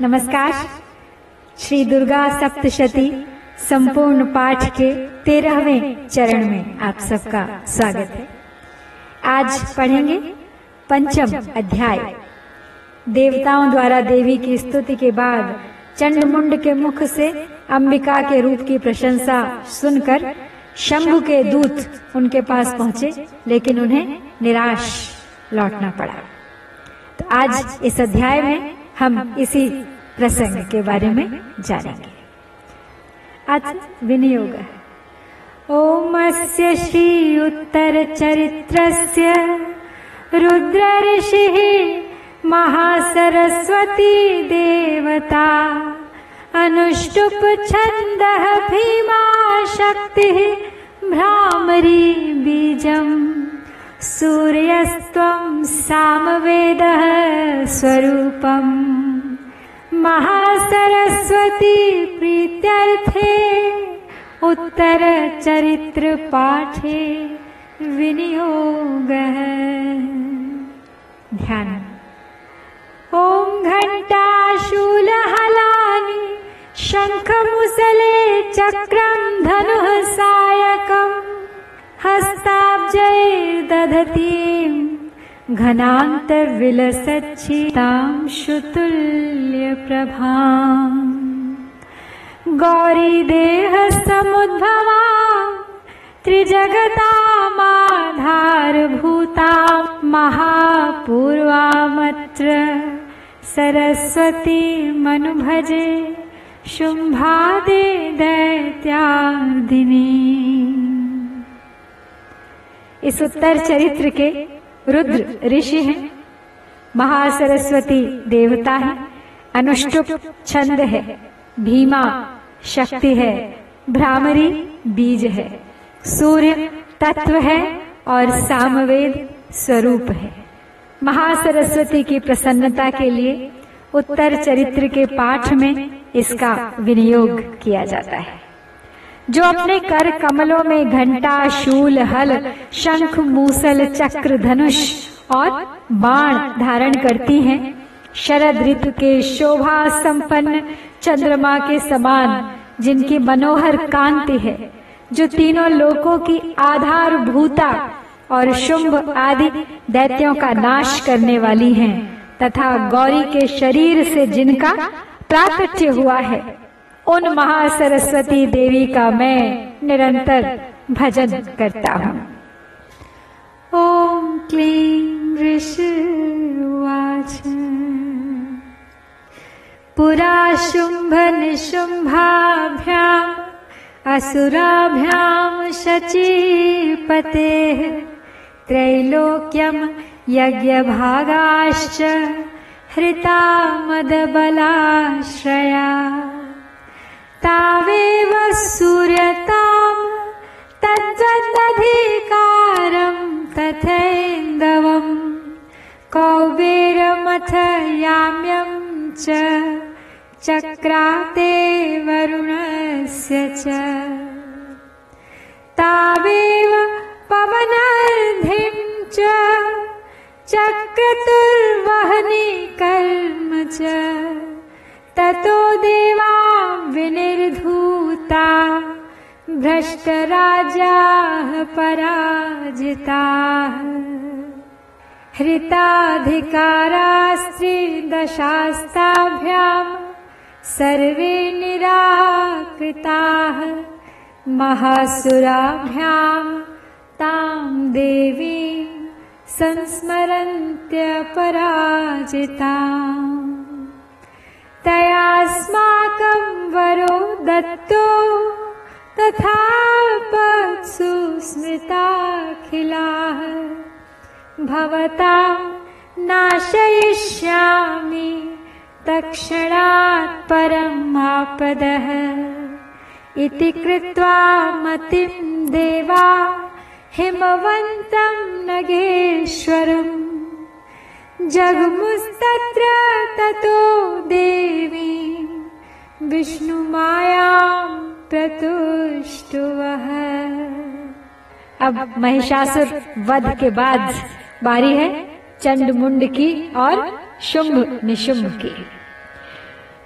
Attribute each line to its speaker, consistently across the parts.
Speaker 1: नमस्कार। श्री दुर्गा सप्तशती संपूर्ण पाठ के तेरहवें चरण में आप सबका स्वागत है। आज पढ़ेंगे पंचम अध्याय। देवताओं द्वारा देवी की स्तुति के बाद चंडमुंड के मुख से अंबिका के रूप की प्रशंसा सुनकर शंभु के दूत उनके पास पहुँचे, लेकिन उन्हें निराश लौटना पड़ा। तो आज इस अध्याय में हम इसी प्रसंग के बारे में जानेंगे। आज विनियोग है। ओमस्य श्री उत्तर चरित्रस्य, रुद्र ऋषि महासरस्वती देवता अनुष्टुप छंद भीमा शक्ति भ्रामरी बीजम्। सूर्यस्त्वं सामवेदः स्वरूपम्। महासरस्वती प्रीत्यर्थे उत्तरचरित्रपाठे विनियोगः। ध्यान ॐ घण्टाशूलहलानि शङ्खमुसले चक्रं धनुः सायकम् हस्ताब्जैर्दधतीम् घनान्तर्विलसच्छितां शुतुल्यप्रभाम् गौरीदेहसमुद्भवा त्रिजगतामाधारभूता महापूर्वामत्र सरस्वती मनुभजे शुम्भादे दैत्यादिनी इस उत्तर चरित्र के रुद्र ऋषि हैं। महासरस्वती देवता है। अनुष्टुप छंद है। भीमा शक्ति है। भ्रामरी बीज है। सूर्य तत्व है और सामवेद स्वरूप है। महासरस्वती की प्रसन्नता के लिए उत्तर चरित्र के पाठ में इसका विनियोग किया जाता है। जो अपने कर कमलों में घंटा, शूल, हल, शंख, मूसल, चक्र, धनुष और बाण धारण करती हैं। शरद ऋतु के शोभा संपन्न, चंद्रमा के समान, जिनकी मनोहर कांति है, जो तीनों लोकों की आधार भूता और शुंभ आदि दैत्यों का नाश करने वाली हैं, तथा गौरी के शरीर से जिनका प्राकट्य हुआ है। उन महासरस्वती देवी का मैं निरंतर भजन करता हूँ। ओम क्लीं ऋषिवाच। पुरा शुंभ निशुंभाभ्याम असुराभ्याम शचीपते। त्रैलोक्यम यज्ञभागाश्च हृता मदबलाश्रया तावेव सूर्यताम् तद्वदधिकारम् तथैन्दवम् कौबेरमथ याम्यम् च चक्राते वरुणस्य च। तावेव पवनर्धिम् च चक्रतुर्वहनि कर्म च ततो देवा विनिर्धूता भ्रष्टराजाः पराजिताः। हृताधिकारास्त्रिदशास्ताभ्याम् सर्वे निराकृताः महासुराभ्याम् ताम् देवीम् संस्मरन्त्यपराजिताम् तयास्माकं वरो दत्तो तथापत्सु स्मृताखिलाः भवतां नाशयिष्यामि तत्क्षणात् परम् आपदः। इति कृत्वा मतिं देवा हिमवन्तं नगेश्वरम् जगमुस्तत्र ततो देवी। विष्णुमायां प्रतुष्टुवः। अब महिषासुर वध के बाद बारी है चंड मुंड की और शुंभ निशुंभ की।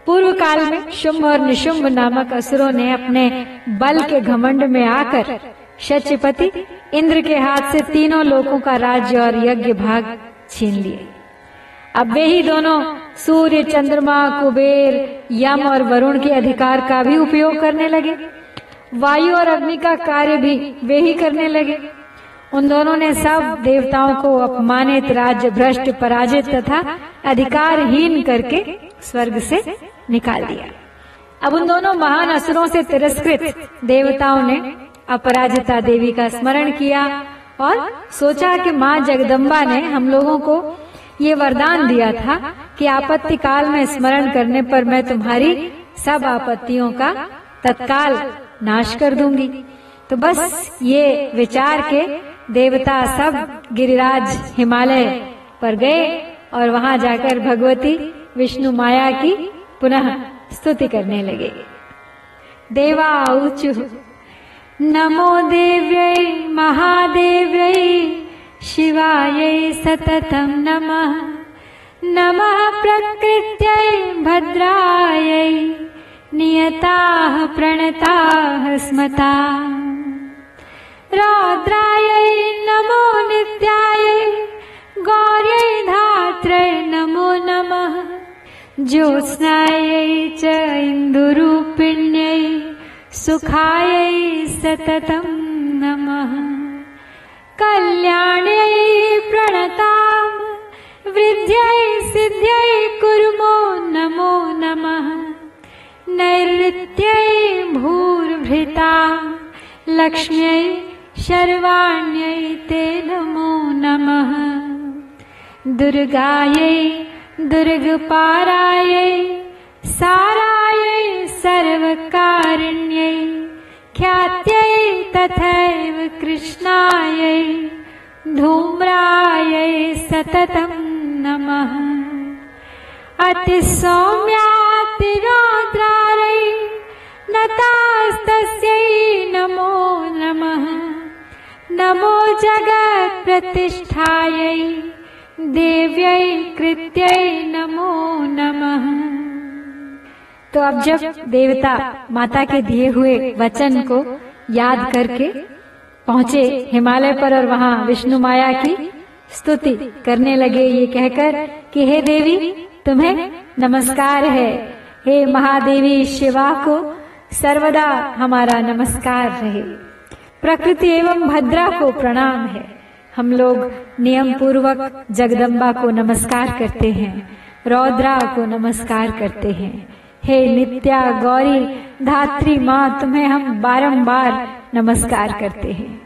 Speaker 1: पूर्व काल में शुंभ और निशुंभ नामक असुरों ने अपने बल के घमंड में आकर शचिपति इंद्र के हाथ से तीनों लोगों का राज्य और यज्ञ भाग छीन लिए। अब वे ही दोनों सूर्य, चंद्रमा, कुबेर, यम और वरुण के अधिकार का भी उपयोग करने लगे। वायु और अग्नि का कार्य भी वे ही करने लगे। उन दोनों ने सब देवताओं को अपमानित राज्य भ्रष्ट पराजित तथा अधिकारहीन करके स्वर्ग से निकाल दिया। अब उन दोनों महान असुरों से तिरस्कृत देवताओं ने अपराजिता देवी का स्मरण किया और सोचा कि माँ जगदम्बा ने हम लोगों को ये वरदान दिया था कि आपत्ति काल में स्मरण करने पर मैं तुम्हारी सब आपत्तियों का तत्काल नाश कर दूँगी। तो बस ये विचार के देवता सब गिरिराज हिमालय पर गए और वहाँ जाकर भगवती विष्णु माया की पुनः स्तुति करने लगे। देवा ऊचु। नमो देव्यै, महादेव्यै शिवायै सततं नमः। नमः प्रकृत्यै भद्रायै नियताः प्रणताः स्मता। रौद्रायै नमो नित्यायै गौर्यै धात्रै नमो नमः। ज्योत्स्नायै च इन्दुरूपिण्यै सुखायै सततं नमः कल्याण्यै प्रणताम् वृद्ध्यै सिद्ध्यै कुर्मो नमो नमः। नैऋत्यै भूर्भृता। लक्ष्म्यै शर्वाण्यै ते नमो नमः। दुर्गायै दुर्गपारायै सारायै सर्वकारिण्यै ख्यात्यै तथैव कृष्णायै धूम्रायै सततं नमः। अतिसौम्यातिरौद्रारै नतास्तस्यै नमो नमः। नमो जगत्प्रतिष्ठायै देव्यै कृत्यै नमो नमः। तो अब जब देवता माता के दिए हुए वचन को याद करके पहुँचे हिमालय पर और वहाँ विष्णु माया की स्तुति करने लगे, ये कहकर कि, हे देवी, तुम्हें नमस्कार है। हे महादेवी शिवा को सर्वदा हमारा नमस्कार रहे प्रकृति एवं भद्रा को प्रणाम है। हम लोग नियम पूर्वक जगदम्बा को नमस्कार करते हैं, रौद्रा को नमस्कार करते हैं। हे नित्या गौरी, धात्री माँ, तुम्हें हम बारंबार नमस्कार करते हैं।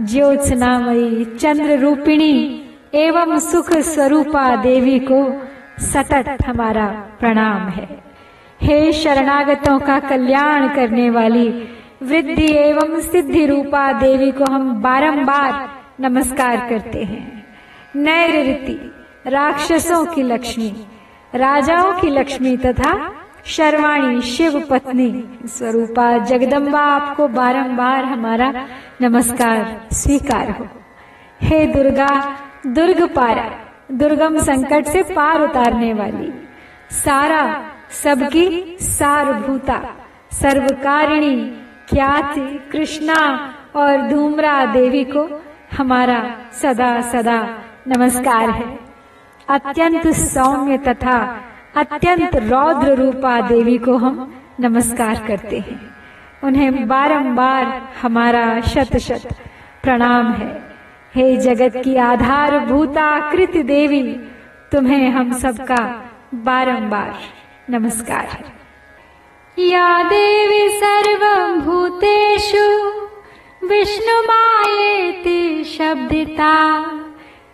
Speaker 1: ज्योत्सनामयी चंद्र रूपिणी एवं सुख स्वरूपा देवी को सतत हमारा प्रणाम है। हे शरणागतों का कल्याण करने वाली वृद्धि एवं सिद्धि रूपा देवी को हम बारंबार नमस्कार करते हैं। नैऋति राक्षसों की लक्ष्मी, राजाओं की लक्ष्मी तथा शर्वाणी शिव पत्नी स्वरूपा जगदम्बा आपको बारंबार हमारा नमस्कार, स्वीकार हो। हे दुर्गा, दुर्ग पारा, दुर्गम संकट से पार उतारने वाली, सारा, सबकी सारभूता, सर्वकारिणी ख्याति कृष्णा और धूमरा देवी को हमारा सदा सदा नमस्कार है। अत्यंत सौम्य तथा अत्यंत रौद्र रूपा देवी को हम नमस्कार करते हैं। उन्हें बारंबार हमारा शत शत प्रणाम है। हे जगत की आधार भूताकृति देवी, तुम्हें हम सबका बारंबार नमस्कार है। या देवी सर्वभूतेषु विष्णुमायेति शब्दिता,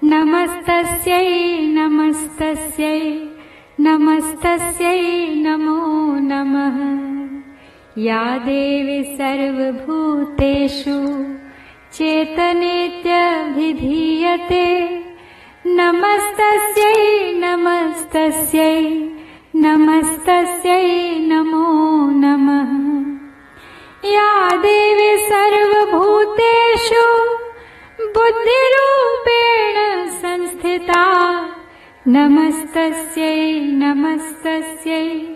Speaker 1: नमस्तस्यै नमस्तस्यै। नमस्तस्यै नमो नमः। या देवी सर्वभूतेषु चेतनेत्यभिधीयते। नमस्तस्यै नमस्तस्यै नमस्तस्यै नमो नमः। या देवी सर्वभूतेषु बुद्धिरूपेण संस्थिता नमस्तस्यै नमस्तस्यै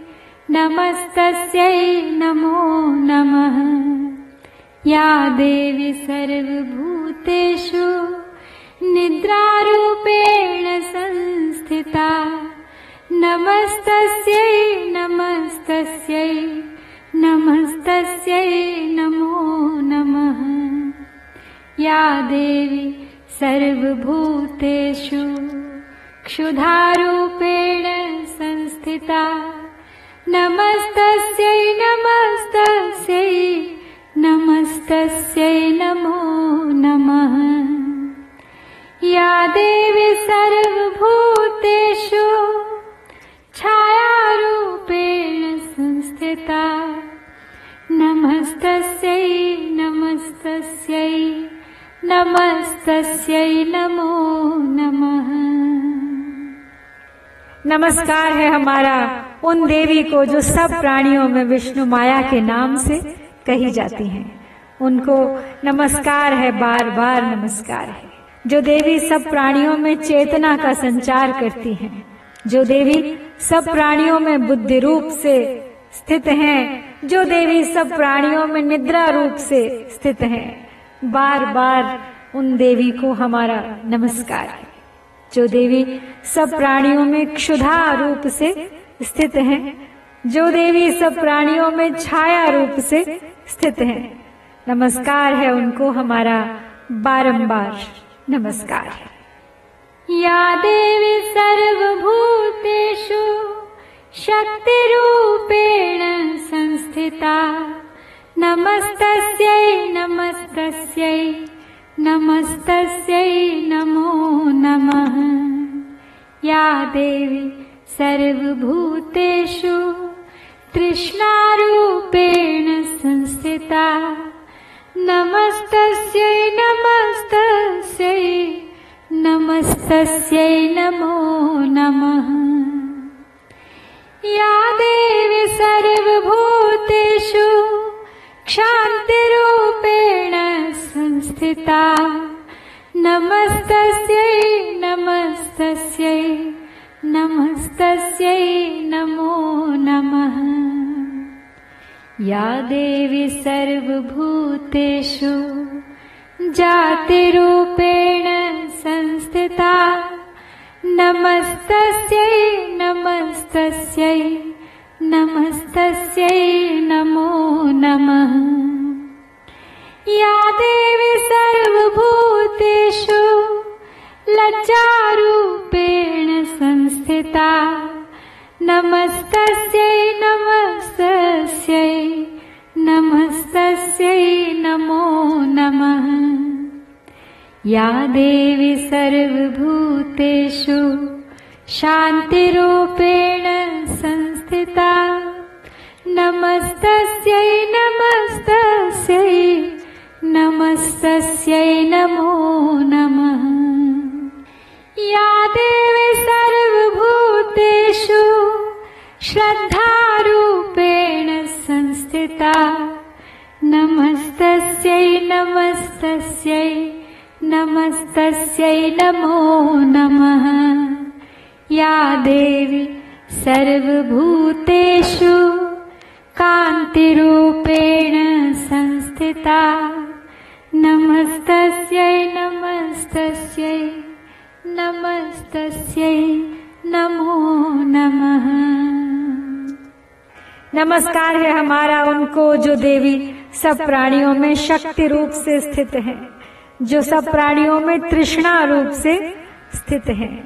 Speaker 1: नमस्तस्यै नमो नमः। या देवी सर्वभूतेषु निद्रारूपेण संस्थिता। नमस्तस्यै नमस्तस्यै नमस्तस्यै नमो नमः। या देवी सर्वभूतेषु क्षुधारूपेण संस्थिता। नमस्तस्यै नमस्तस्यै नमस्तस्यै नमो नमः। या देवी सर्वभूतेषु छायारूपेण संस्थिता। नमस्तस्यै नमस्तस्यै नमस्तस्यै नमो नमः नमस्कार है हमारा उन देवी को जो सब प्राणियों में विष्णु माया के नाम से कही जाती हैं। उनको नमस्कार है बार बार नमस्कार है। जो देवी सब प्राणियों में चेतना का संचार करती हैं, जो देवी सब प्राणियों में बुद्धि रूप से स्थित हैं, जो देवी सब प्राणियों में निद्रा रूप से स्थित हैं बार बार उन देवी को हमारा नमस्कार है। जो देवी सब प्राणियों में क्षुधा रूप से स्थित हैं, जो देवी सब प्राणियों में छाया रूप से स्थित हैं। नमस्कार है उनको हमारा बारंबार नमस्कार है। या देवी सर्वभूतेषु शक्तिरूपेण संस्थिता। नमस्तस्यै नमस्तस्यै। नमस्तस्यै नमो नमः। या देवी सर्वभूतेषु तृष्णारूपेण संस्थिता। नमस्तस्यै नमस्तस्यै नमस्तस्यै नमो नमः। या देवी सर्वभूतेषु क्षान्तिरूपेण संस्थिता। नमस्तस्यै नमस्तस्यै नमस्तस्यै नमो नमः। या देवी सर्वभूतेषु जातिरूपेण संस्थिता। नमस्तस्यै नमस्तस्यै नमस्तस्यै नमो नमः प्राणियों में शक्ति रूप से स्थित है, जो सब प्राणियों में तृष्णा रूप से स्थित है।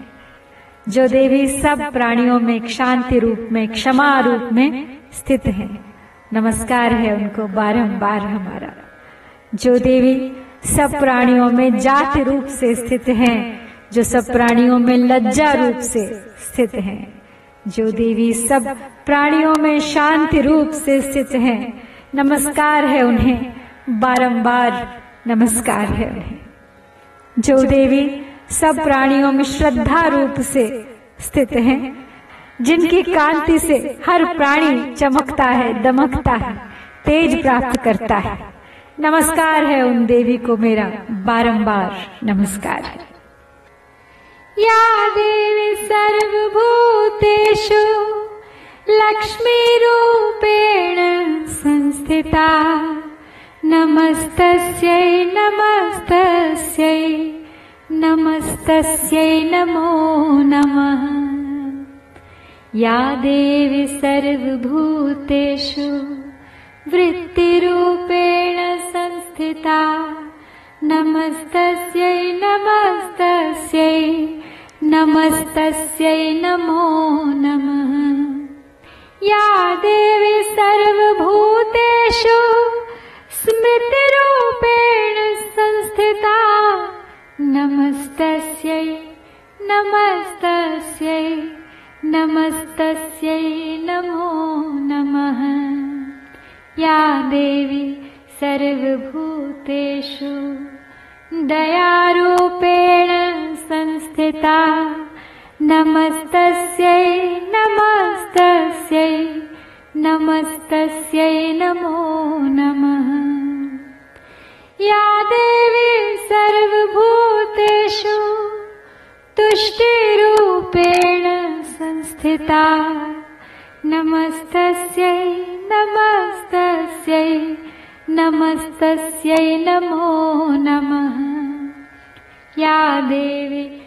Speaker 1: जो देवी सब प्राणियों में शांति रूप में, क्षमा रूप में स्थित है। नमस्कार है उनको बारंबार हमारा। जो देवी सब प्राणियों में जाति रूप से स्थित है, जो सब प्राणियों में लज्जा रूप से स्थित है। जो देवी सब प्राणियों में शांति रूप से स्थित हैं नमस्कार है उन्हें। बारंबार नमस्कार है उन्हें। जो देवी सब प्राणियों में श्रद्धा रूप से स्थित हैं, जिनकी कांति से हर प्राणी चमकता है, दमकता है, तेज प्राप्त करता है। नमस्कार है उन देवी को मेरा बारंबार नमस्कार है। या देवी सर्वभूतेषु लक्ष्मीरूपेण संस्थिता। नमस्तस्यै नमस्तस्यै नमस्तस्यै नमो नमः। या देवी सर्वभूतेषु वृत्तिरूपेण संस्थिता। नमस्तस्यै नमस्तस्यै नमस्तस्यै नमो नमः या देवी सर्वभूतेषु स्मृतिरूपेण संस्थिता। नमस्तस्यै नमस्तस्यै नमस्तस्यै नमो नमः। या देवी सर्वभूतेषु दयारूपेण संस्थिता नमस्तस्यै नमस्तस्यै नमस्तस्यै नमो नमः। या देवी सर्वभूतेषु तुष्टिरूपेण संस्थिता। नमस्तस्यै नमस्तस्यै नमस्तस्यै नमो नमः। या देवी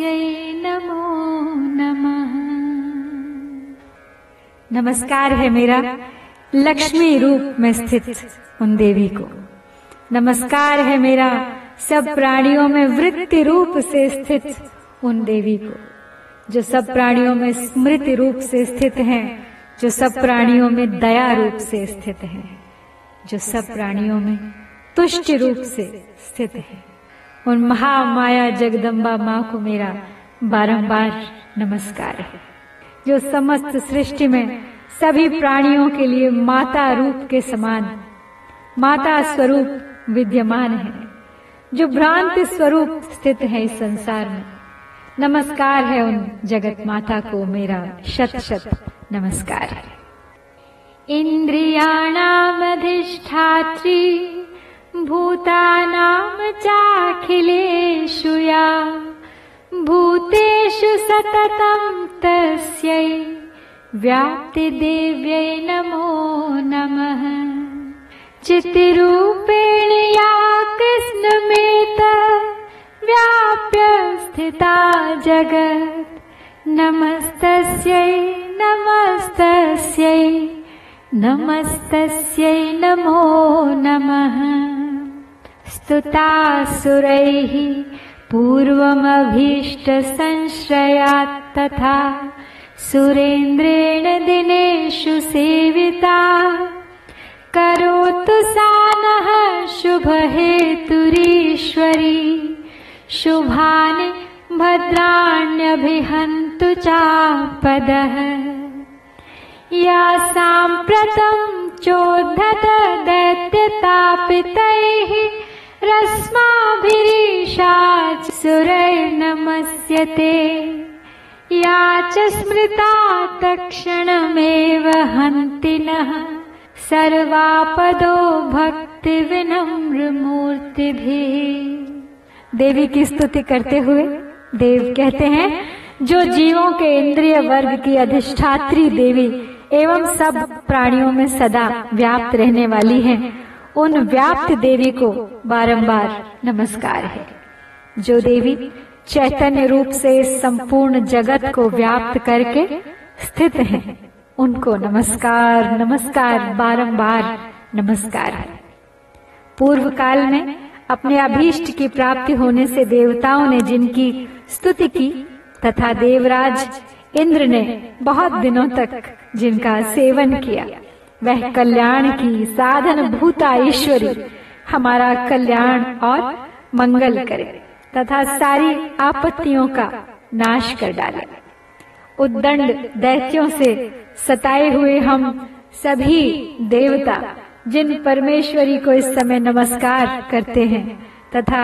Speaker 1: नमो नमः। नमस्कार है मेरा लक्ष्मी रूप में स्थित उन देवी को। नमस्कार है मेरा सब प्राणियों में वृत्ति रूप से स्थित उन देवी को। जो सब प्राणियों में स्मृति रूप से स्थित हैं, जो सब प्राणियों में दया रूप से स्थित हैं, जो सब प्राणियों में तुष्ट रूप से स्थित है। उन महामाया जगदम्बा माँ को मेरा बारंबार नमस्कार है। जो समस्त सृष्टि में सभी प्राणियों के लिए माता रूप के समान, माता स्वरूप विद्यमान है। जो भ्रांत स्वरूप स्थित है इस संसार में, नमस्कार है उन जगत माता को मेरा शत शत नमस्कार है। इंद्रियाणामधिष्ठात्री भूतानां चाखिलेषु या। भूतेषु सततं तस्यै व्याप्तिदेव्यै नमो नमः। चितिरूपेण या कृष्णमेत व्याप्य स्थिता जगत्। नमस्तस्यै नमस्तस्यै नमस्तस्यै नमो नमः। स्तुतासुरैः पूर्वमभीष्टसंश्रयात् तथा सुरेन्द्रेण दिनेषु सेविता। करोतु सा नः शुभहेतुरीश्वरी। शुभानि भद्राण्यभिहन्तु चापदः या साम्प्रतं चोद्धत दैत्यतापितैः रश्माभिरीशा सुरैर्नमस्यते। या च स्मृता तक्षणमेव हन्ति नः सर्वापदो भक्ति विनम्र मूर्तिभिः देवी की स्तुति करते हुए देव कहते हैं, जो जीवों के इंद्रिय वर्ग की अधिष्ठात्री देवी एवं सब प्राणियों में सदा व्याप्त रहने वाली है। उन व्याप्त देवी को बारंबार नमस्कार है। जो देवी चैतन्य रूप से संपूर्ण जगत को व्याप्त करके स्थित है, उनको नमस्कार नमस्कार, बारंबार नमस्कार है। पूर्व काल में अपने अभीष्ट की प्राप्ति होने से देवताओं ने जिनकी स्तुति की तथा देवराज इंद्र ने बहुत दिनों तक जिनका सेवन किया। वह कल्याण की साधन भूता ईश्वरी, हमारा कल्याण और मंगल करे तथा सारी आपत्तियों का नाश कर डाले। उद्दंड दैत्यों से सताए हुए हम सभी देवता, जिन परमेश्वरी को इस समय नमस्कार करते हैं, तथा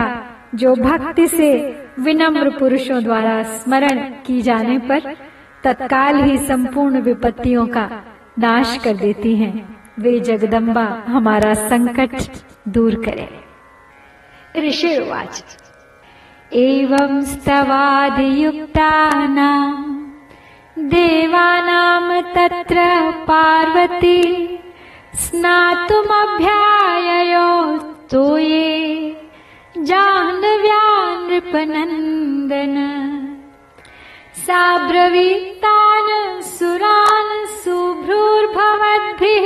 Speaker 1: जो भक्ति से विनम्र पुरुषों द्वारा स्मरण की जाने पर तत्काल ही संपूर्ण विपत्तियों का नाश कर देती हैं। वे जगदम्बा हमारा संकट दूर करे। ऋषिर्वाच एवं स्तवादियुक्तानाम् देवानां तत्र पार्वती स्नातुमभ्याययो तो ये जाह्नव्या नृपनन्दन सा ब्रवीतान् सुरान् सुभ्रूर्भवद्भिः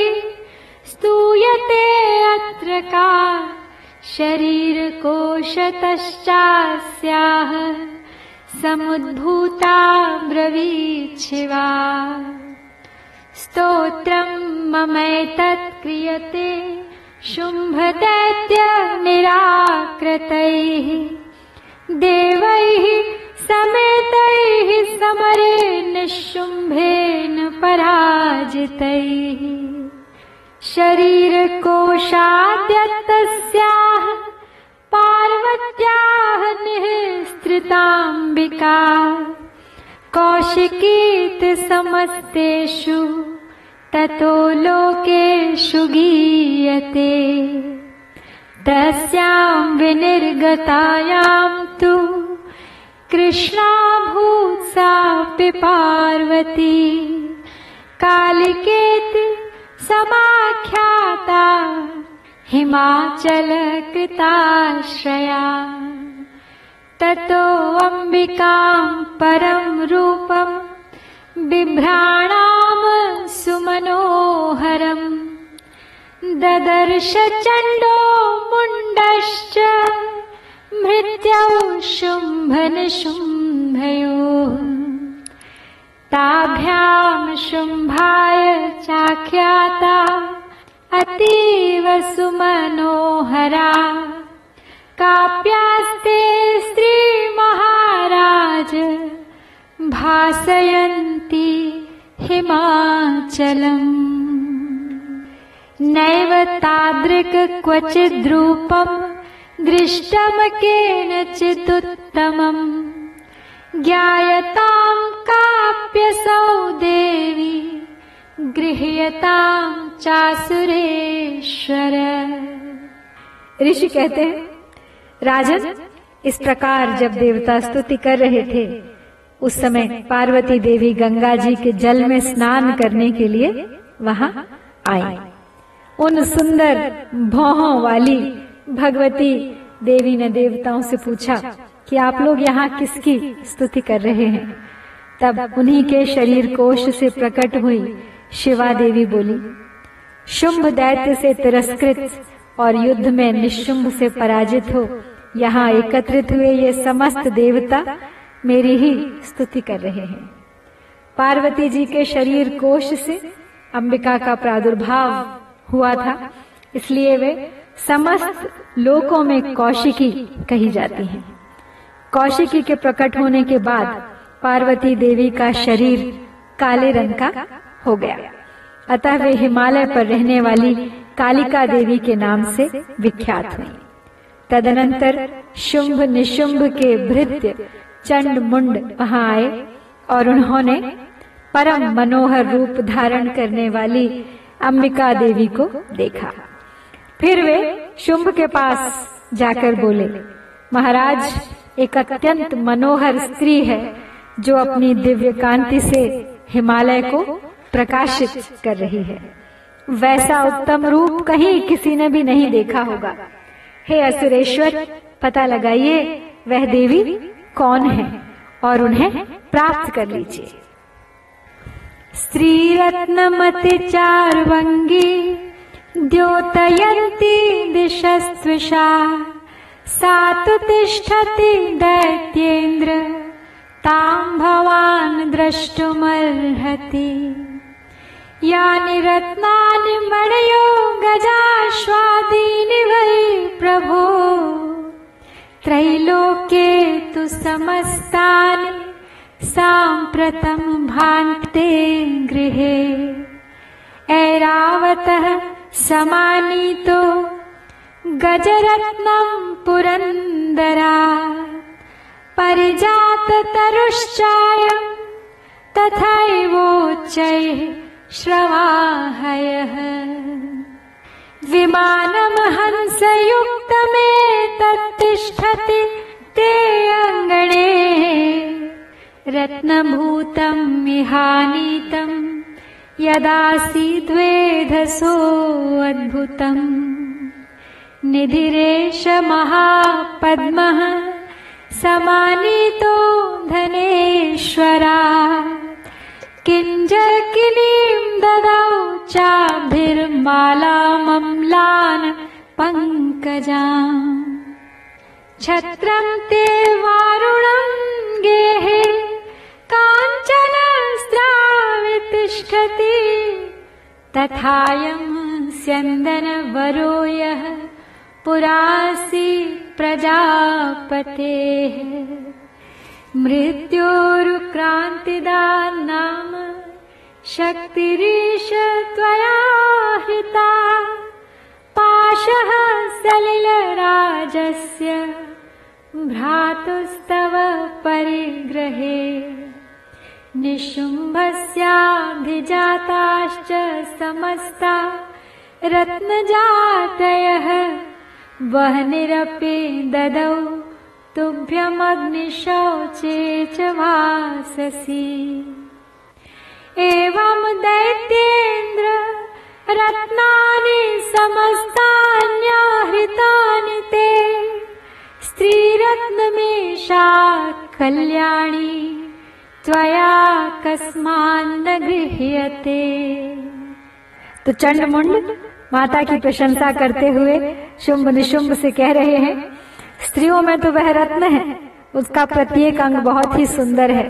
Speaker 1: स्तूयते अत्र का शरीरकोशतश्चास्याः समुद्भूता ब्रवीच्छिवा स्तोत्रम् ममैतत् क्रियते शुम्भदैत्य निराकृतैः। देवैः समेतैः समरे निःशुम्भेन पराजितैः। शरीरकोशाद्यतस्याः पार्वत्याः निःस्त्रिताम्बिका कौशिकीत समस्तेषु ततो लोकेषु गीयते। तस्यां विनिर्गतायां तु कृष्णाभूत्सापि पार्वती कालिकेति समाख्याता हिमाचलकृताश्रया ततो अम्बिकां परं रूपं बिभ्राणाम सुमनोहरम् ददर्श चण्डो मुण्डश्च मृत्यौ शुम्भनशुम्भयोः ताभ्यां शुम्भाय चाख्याता अतीव सुमनोहरा काप्यास्ते स्त्रीमहाराज भासयन्ति हिमाचलम्। नैव तादृक् क्वचिद्रूपम् दृष्टम् केनचिदुत्तमम् ज्ञायताम् काप्यसौ देवी गृह्यताम् चासुरेश्वर। ऋषि कहते हैं, राजन, इस प्रकार जब देवता स्तुति कर रहे थे, उस समय पार्वती देवी गंगा जी के जल में स्नान करने के लिए वहाँ आई। उन सुंदर भौहों वाली भगवती, देवी ने देवताओं से पूछा कि आप लोग यहाँ किसकी स्तुति कर रहे हैं? तब उन्हीं के शरीर कोश से प्रकट हुई शिवा देवी बोली, शुंभ दैत्य से तिरस्कृत और युद्ध में निशुंभ से पराजित हो, यहाँ एकत्रित हुए ये समस्त देवता मेरी ही स्तुति कर रहे हैं। पार्वती जी के शरीर कोश से अंबिका का प्रादुर्भाव हुआ था, इसलिए वे समस्त लोकों में कौशिकी कही जाती है। कौशिकी के प्रकट होने के बाद पार्वती देवी का शरीर काले रंग का हो गया। अतः वे हिमालय पर रहने वाली कालिका देवी के नाम से विख्यात हुई। तदनंतर शुंभ निशुंभ के भृत्य चंड मुंड वहाँ आए और उन्होंने परम मनोहर रूप धारण करने वाली अंबिका देवी को देखा। फिर वे शुंभ के पास जाकर बोले, महाराज, एक अत्यंत मनोहर स्त्री है जो अपनी दिव्य कांति से हिमालय को प्रकाशित कर रही है। वैसा उत्तम रूप कहीं किसी ने भी नहीं देखा होगा। हे असुरेश्वर, पता लगाइए, वह देवी कौन है और उन्हें प्राप्त कर लीजिए। स्त्री रत्न रत्नमति चारवंगी द्योतयन्ती दिशस्त्विषा सा तु तिष्ठति दैत्येन्द्र तां भवान् द्रष्टुमर्हति। यानि रत्नानि मणयो गजाश्वादीनि वै प्रभो। त्रैलोके तु समस्तानि साम्प्रतं भान्ते गृहे। ऐरावतः समानीतो गजरत्नं पुरन्दरा परिजाततरुश्चायं तथैवोच्चैः श्रवाहयः। विमानमहंसयुक्तमेतत्तिष्ठति ते अङ्गणे। रत्नभूतं यदासीद्वेधसोऽद्भुतम् निधिरेश महापद्मः समानीतो धनेश्वरा। किञ्जकिलीं ददौ चाभिर्मालामम्लान् पङ्कजाम् छत्रं ते वारुणं गेहे काञ्चनस्त्रावितिष्ठति तथायं स्यन्दनवरो यः पुरासि प्रजापतेः। मृत्योरुक्रान्तिदा नाम शक्तिरीश त्वया हृता। पाशः सलिलराजस्य भ्रातुस्तव परिग्रहे निशुम्भस्याधिजाताश्च समस्ता। रत्नजातयः वह्निरपि ददौ। तुभ्यमग्निशौचे च वाससि। एवं दैत्येन्द्र रत्नानि समस्तान्याहृतानि ते। स्त्रीरत्नमेषा कल्याणी त्वया कस्मान्न गृह्यते। तो माता की प्रशंसा करते हुए शुंभ निशुंभ से कह रहे हैं, स्त्रियों में तो वह रत्न है, उसका प्रत्येक अंग बहुत ही सुंदर है,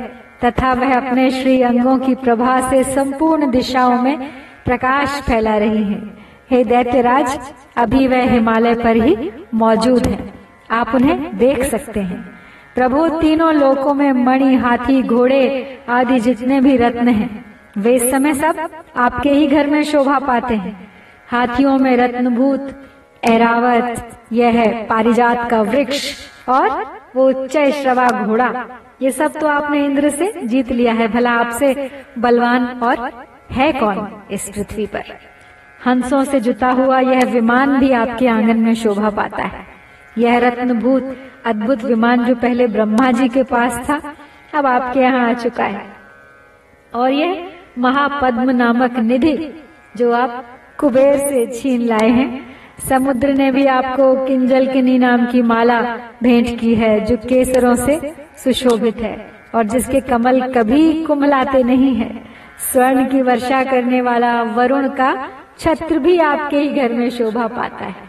Speaker 1: तथा वह अपने श्री अंगों की प्रभा से संपूर्ण दिशाओं में प्रकाश फैला रही है। हे दैत्यराज, अभी वह हिमालय पर ही मौजूद है, आप उन्हें देख सकते हैं। प्रभु, तीनों लोकों में मणि, हाथी, घोड़े आदि जितने भी रत्न हैं, वे समय सब आपके ही घर में शोभा पाते हैं। हाथियों में रत्नभूत एरावत यह है पारिजात का वृक्ष और वो उच्च श्रवा घोड़ा। ये सब तो आपने इंद्र से जीत लिया है, भला आपसे बलवान और है कौन इस पृथ्वी पर? हंसों से जुता हुआ यह विमान भी आपके आँगन में शोभा पाता है। यह रत्नभूत, अद्भुत विमान जो पहले ब्रह्मा जी के पास था, अब आपके यहाँ आ चुका है। और यह महापद्म नामक निधि जो आप कुबेर से छीन लाए हैं। समुद्र ने भी आपको किंजल किनी नाम की माला भेंट की है, जो केसरों से सुशोभित है और जिसके कमल कभी कुमलाते नहीं है। स्वर्ण की वर्षा करने वाला वरुण का छत्र भी आपके ही घर में शोभा पाता है।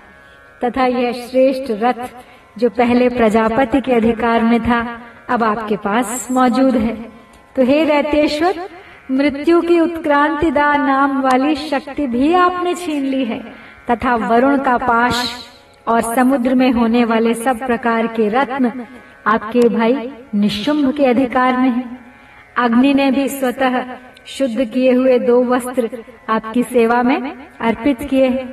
Speaker 1: तथा यह श्रेष्ठ रथ जो पहले प्रजापति के अधिकार में था, अब आपके पास मौजूद है। तो हे दैतेश्वर मृत्यु की उत्क्रांतिदा नाम वाली शक्ति भी आपने छीन ली है, तथा वरुण का पाश और समुद्र में होने वाले सब प्रकार के रत्न आपके भाई निशुंभ के अधिकार में है। अग्नि ने भी स्वतः शुद्ध किए हुए दो वस्त्र आपकी सेवा में अर्पित किए हैं।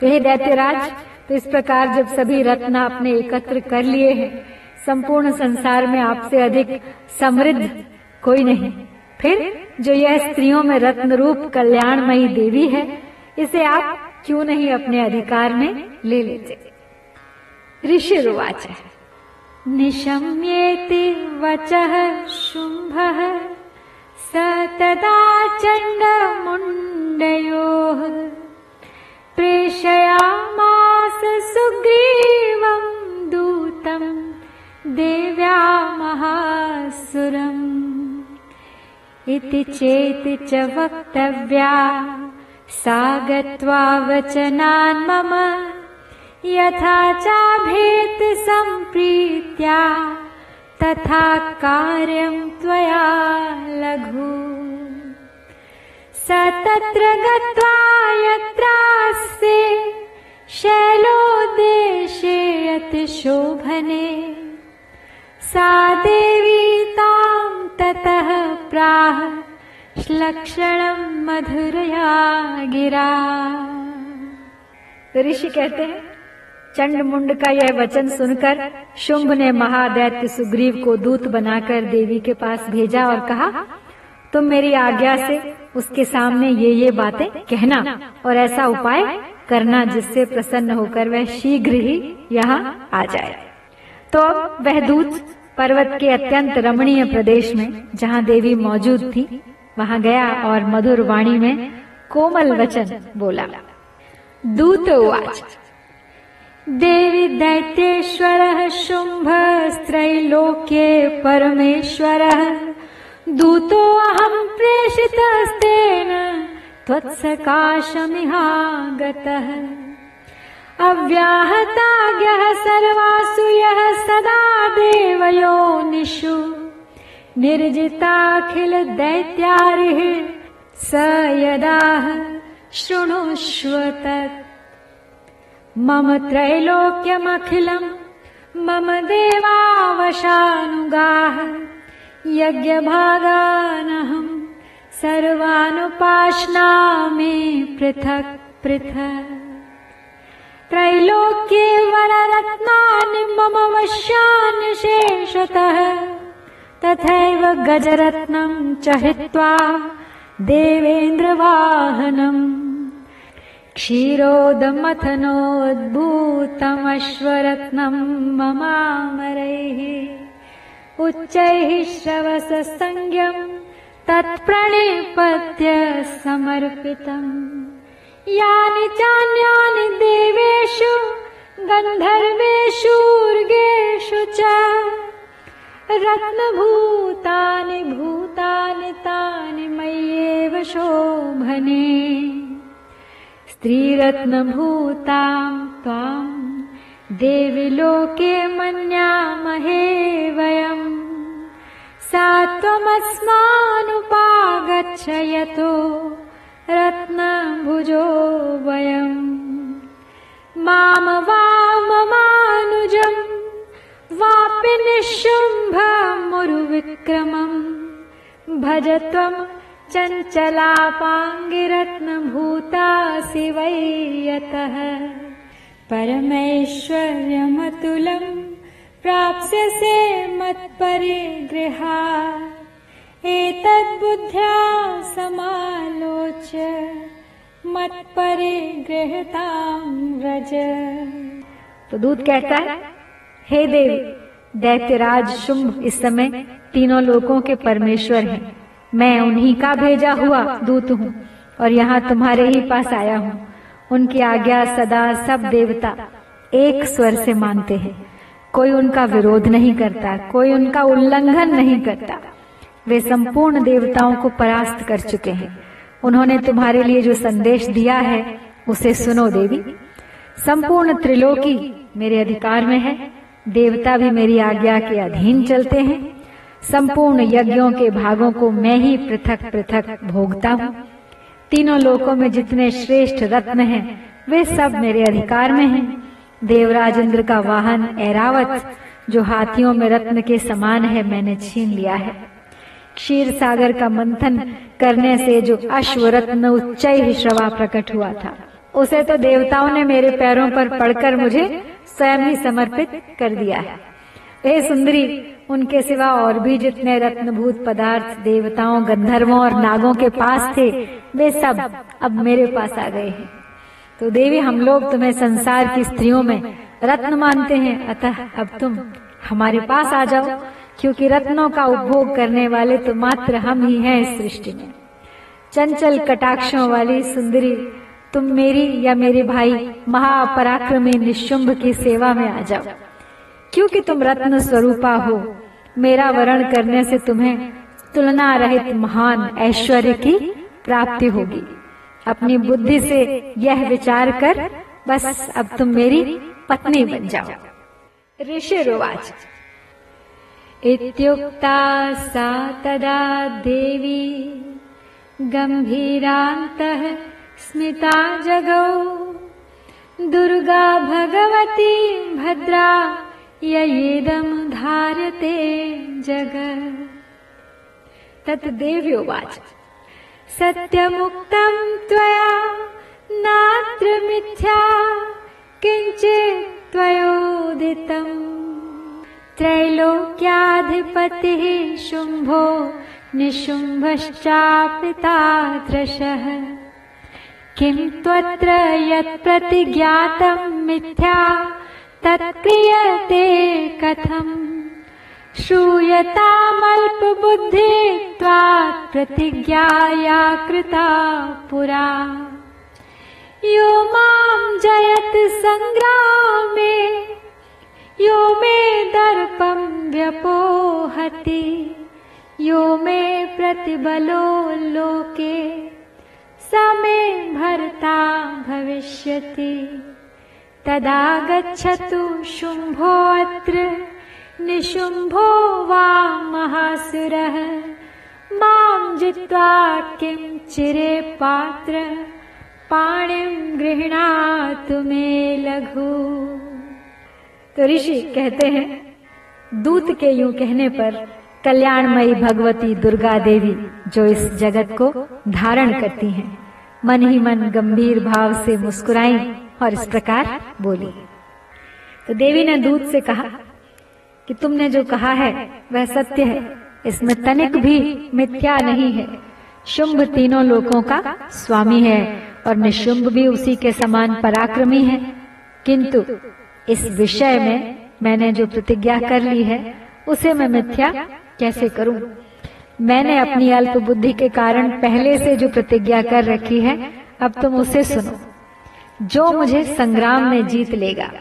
Speaker 1: तो हे दैत्यराज तो इस प्रकार जब सभी रत्न आपने एकत्र कर लिए हैं, संपूर्ण संसार में आपसे अधिक समृद्ध कोई नहीं। फिर जो यह स्त्रियों में रत्न रूप कल्याणमयी देवी है, इसे आप क्यों नहीं अपने अधिकार में ले लेते? ऋषि रुवाच। निशम्येति वचः शुम्भः, स तदा चण्डमुण्डयोः। प्रेषयामास सुग्रीवं दूतं देव्या महासुरम् इति चेति च वक्तव्या सा गत्वा वचनान् मम। यथा चाभेत् सम्प्रीत्या तथा कार्यं त्वया लघु स तत्र गत्वा यत्रास्ते शैलोदेशे यत् सा देवी तां ततः प्राह लक्षणम मधुरया गिरा तो ऋषि कहते हैं चंड मुंड का यह वचन सुनकर शुंभ ने महादैत्य सुग्रीव को दूत बनाकर देवी के पास भेजा और कहा, तुम मेरी आज्ञा से उसके सामने ये ये बातें कहना और ऐसा उपाय करना जिससे प्रसन्न होकर वह शीघ्र ही यहाँ आ जाए। तो अब वह दूत पर्वत के अत्यंत रमणीय प्रदेश में, जहाँ देवी मौजूद थी, वहाँ गया और मधुर वाणी में कोमल वचन बोला, दूत उवाच देवी शुम्भस्त्रैलोक्ये परमेश्वरः दूतोऽहं प्रेषितस्तेन त्वत्सकाशमिहागतः अव्याहताज्ञः सर्वासु यः सदा देवयो निषु निर्जिताखिल दैत्यारिः स यदाह शृणुष्व तत् मम त्रैलोक्यमखिलम् मम देवावशानुगाः। यज्ञभागानहम् सर्वानुपाश्नामि पृथक् पृथक्। त्रैलोक्ये वररत्नानि मम वश्यानि शेषतः। तथैव गजरत्नम् च हित्वा देवेन्द्रवाहनम् क्षीरोदमथनोद्भूतमश्वरत्नम् ममामरैः। उच्चैः श्रवससंज्ञम् तत्प्रणिपत्य समर्पितम् यानि चान्यानि देवेषु गन्धर्वेषूर्गेषु च। रत्नभूतानि भूतानि तानि मय्येव शोभने। स्त्रीरत्नभूताम् त्वाम् देवि लोके मन्यामहे वयम् सा त्वमस्मानुपागच्छ यतो रत्नभुजो वयम्। माम वाममानुजम् वापि निःशुम्भमुरुविक्रमम् भज त्वम् चञ्चलापाङ्गिरत्नभूतासि वै यतः। परमैश्वर्यमतुलम् प्राप्स्यसे मत्परिगृहा एतद्बुद्ध्या समालोच्य मत्परिगृहताम् व्रज। तो दूत कहता है, हे देवी, दैत्यराज शुंभ, इस समय तीनों लोकों के परमेश्वर हैं। मैं उन्हीं का भेजा हुआ दूत हूँ और यहाँ तुम्हारे ही पास आया हूँ। उनकी आज्ञा सदा सब देवता एक स्वर से मानते हैं। कोई उनका विरोध नहीं करता, कोई उनका उल्लंघन नहीं करता। वे संपूर्ण देवताओं को परास्त कर चुके हैं। उन्होंने तुम्हारे लिए जो संदेश दिया है, उसे सुनो देवी। संपूर्ण त्रिलोकी मेरे अधिकार में है। देवता भी मेरी आज्ञा के अधीन चलते हैं। संपूर्ण यज्ञों के भागों को मैं ही पृथक पृथक भोगता हूँ। तीनों लोकों में जितने श्रेष्ठ रत्न हैं, वे सब मेरे अधिकार में हैं। देवराज इंद्र का वाहन ऐरावत, जो हाथियों में रत्न के समान है, मैंने छीन लिया है। क्षीर सागर का मंथन करने से जो अश्व रत्न उच्च श्रवा प्रकट हुआ था। उसे तो देवताओं ने मेरे पैरों पर पड़कर मुझे स्वयं ही समर्पित कर दिया है। हे सुंदरी, उनके सिवा और भी जितने रत्नभूत पदार्थ देवताओं, गंधर्वों और नागों के पास थे, वे सब अब मेरे पास आ गए हैं। तो देवी, हम लोग तुम्हें संसार की स्त्रियों में रत्न मानते हैं। अतः अब तुम हमारे पास आ जाओ, क्योंकि रत्नों का उपभोग करने वाले तो मात्र हम ही हैं इस सृष्टि में। चंचल कटाक्षों वाली सुंदरी, तुम मेरी या मेरे भाई महापराक्रमी निशुंभ की सेवा में आ जाओ। क्योंकि तुम रत्न स्वरूपा हो, मेरा वरण करने से तुम्हें तुलना रहित महान ऐश्वर्य की प्राप्ति होगी। अपनी बुद्धि से यह विचार कर, बस अब तुम मेरी पत्नी बन जाओ। ऋषि रुवाच। इत्युक्ता सा तदा देवी गम्भीरान्तः स्मिता जगौ। दुर्गा भगवती भद्रा ययेदम् धारते जग। तत् देव्योवाच सत्यमुक्तं त्वया नात्र मिथ्या किञ्चित् त्वयोदितम्। त्रैलोक्याधिपतिः शुम्भो निशुम्भश्चापितादृशः किं त्वत्र यत्प्रतिज्ञातं मिथ्या तत्क्रियते कथम् श्रूयतामल्पबुद्धित्वात् प्रतिज्ञाया कृता पुरा। यो मां जयत सङ्ग्रामे यो मे दर्पं व्यपोहति यो मे प्रतिबलो लोके स मे भर्ता भविष्यति। तदा गच्छतु शुम्भोऽत्र निशुम्भो वा महासुरः। माँ जित्वा किं चिरे पात्र पाणिम गृहणातु मे लघु। तो ऋषि कहते हैं, दूत के यूँ कहने पर कल्याणमयी भगवती दुर्गा देवी जो इस जगत को धारण करती हैं, मन ही मन गंभीर भाव से मुस्कुराई और इस प्रकार बोली। तो देवी ने दूत से कहा कि तुमने जो कहा है, वह सत्य है। इसमें तनिक भी मिथ्या नहीं है। शुंभ तीनों लोकों का स्वामी है और निशुंभ भी उसी के समान पराक्रमी है। किंतु इस विषय में मैंने जो प्रतिज्ञा कर ली है, उसे मैं मिथ्या कैसे करूँ? मैंने अपनी अल्प बुद्धि के कारण पहले से जो प्रतिज्ञा कर रखी है, अब तुम उसे सुनो। जो मुझे संग्राम में जीत लेगा,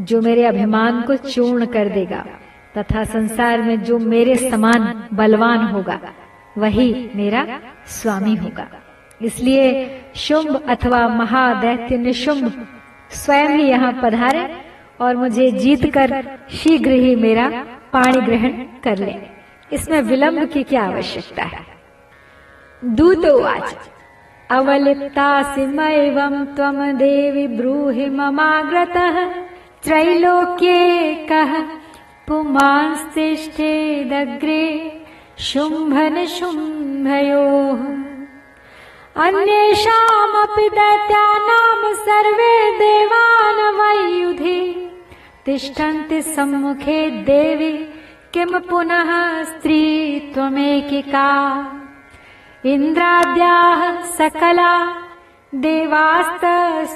Speaker 1: जो मेरे अभिमान को चूर्ण कर देगा तथा संसार में जो मेरे समान बलवान होगा, वही मेरा स्वामी होगा। इसलिए शुंभ अथवा महादैत्य निशुंभ स्वयं ही यहाँ पधारे और मुझे जीत कर शीघ्र ही मेरा पाणी ग्रहण कर ले। इसमें विलंब की क्या आवश्यकता है? दूतोवाच अवलिप्तासिमैवं त्वं देवि ब्रूहि ममाग्रतः। त्रैलोक्ये कः पुमांस्तिष्ठेदग्रे शुम्भनिशुम्भयोः अन्येषामपि दैत्यानां सर्वे देवान् वैयुधि। तिष्ठन्ति सम्मुखे देवि किं पुनः स्त्री त्वमेकिका? इन्द्राद्याः सकला देवास्तसूर्येषां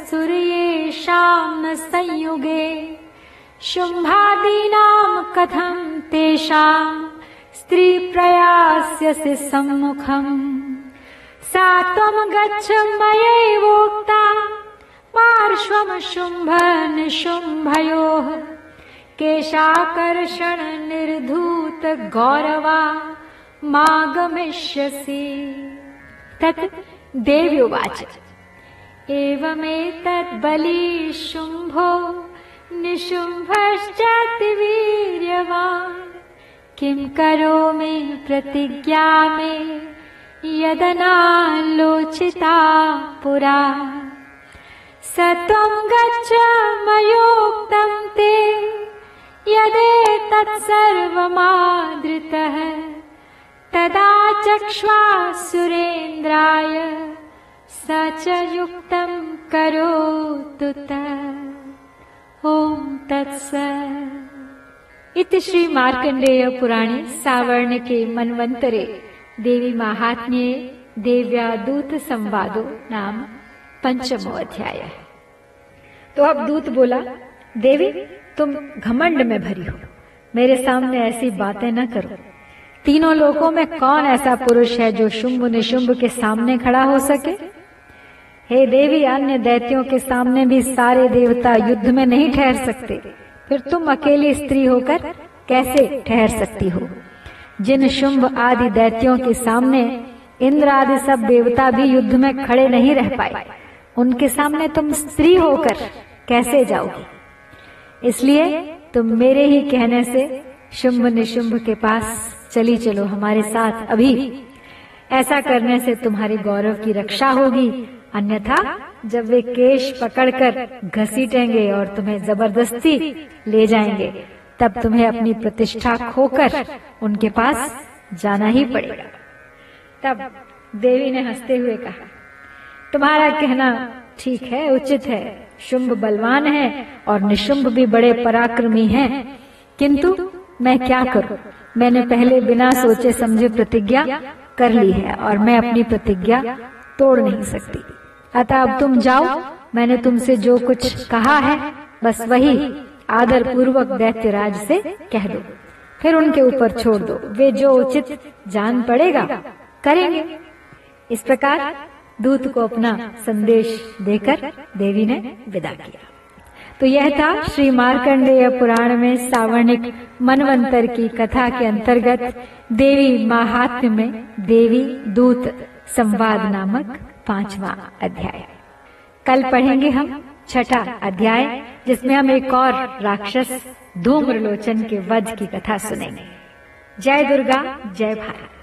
Speaker 1: संयुगे शुम्भादीनां कथं तेषां स्त्रीप्रयास्यसि सम्मुखम्। सा त्वं गच्छ मयैवोक्ता पार्श्वं शुम्भ निशुम्भयोः केशाकर्षण निर्धूत गौरवा मागमिष्यसि। तत् देव्युवाच। एवमेतद्बली शुम्भो निशुम्भश्चातिवीर्यवान् किं करोमि प्रतिज्ञा मे? यदनालोचिता पुरा। स त्वं गच्छ मयोक्तं ते। यदेतत्सर्वमादृतः। तदा चक्ष्वा सुरेन्द्राय स च युक्तं करोतु ॐ तत्स इति श्री मार्कंडेय पुराणे सावर्ण के मनवंतरे देवी महात्म्ये देव्या दूत संवादो नाम पंचमो अध्याय। तो अब दूत बोला, देवी, तुम घमंड में भरी हो। मेरे सामने ऐसी बातें न करो। तीनों लोकों में कौन ऐसा पुरुष है जो शुंभ निशुंभ के सामने खड़ा हो सके? हे देवी, अन्य दैत्यों के सामने भी सारे देवता युद्ध में नहीं ठहर सकते। फिर तुम अकेली स्त्री होकर कैसे ठहर सकती हो? जिन शुंभ आदि दैत्यों के सामने इंद्र आदि सब देवता भी युद्ध में खड़े नहीं रह पाए, उनके सामने तुम स्त्री होकर कैसे जाओगी? इसलिए तुम मेरे ही कहने से शुंभ निशुंभ के पास चली चलो हमारे साथ अभी। ऐसा करने से तुम्हारी गौरव की रक्षा होगी अन्यथा जब वे केश पकड़कर घसीटेंगे और तुम्हें ज़बरदस्ती ले जाएँगे, तब तुम्हें अपनी प्रतिष्ठा खोकर उनके पास जाना ही पड़ेगा। तब देवी ने हँसते हुए कहा, तुम्हारा कहना ठीक है, उचित है, शुंभ बलवान है और निशुंभ भी बड़े पराक्रमी हैं। किंतु मैं क्या करूँ? मैंने पहले बिना सोचे समझे प्रतिज्ञा कर ली है और मैं अपनी प्रतिज्ञा तोड़ नहीं सकती। अतः अब तुम जाओ। मैंने तुमसे जो कुछ कहा है, बस वही आदर पूर्वक दैत्यराज से कह दो। फिर उनके ऊपर छोड़ दो। वे जो उचित जान पड़ेगा, करेंगे। इस प्रकार दूत को अपना संदेश देकर देवी ने विदा किया। तो यह था श्री मार्कंडेय पुराण में सावर्णिक मनवंतर की कथा के अंतर्गत देवी महात्म्य में देवी दूत संवाद नामक पांचवा अध्याय। कल पढ़ेंगे हम छठा अध्याय, जिसमें हम एक और राक्षस धूम्रलोचन के वध की कथा सुनेंगे। जय दुर्गा, जय भारत।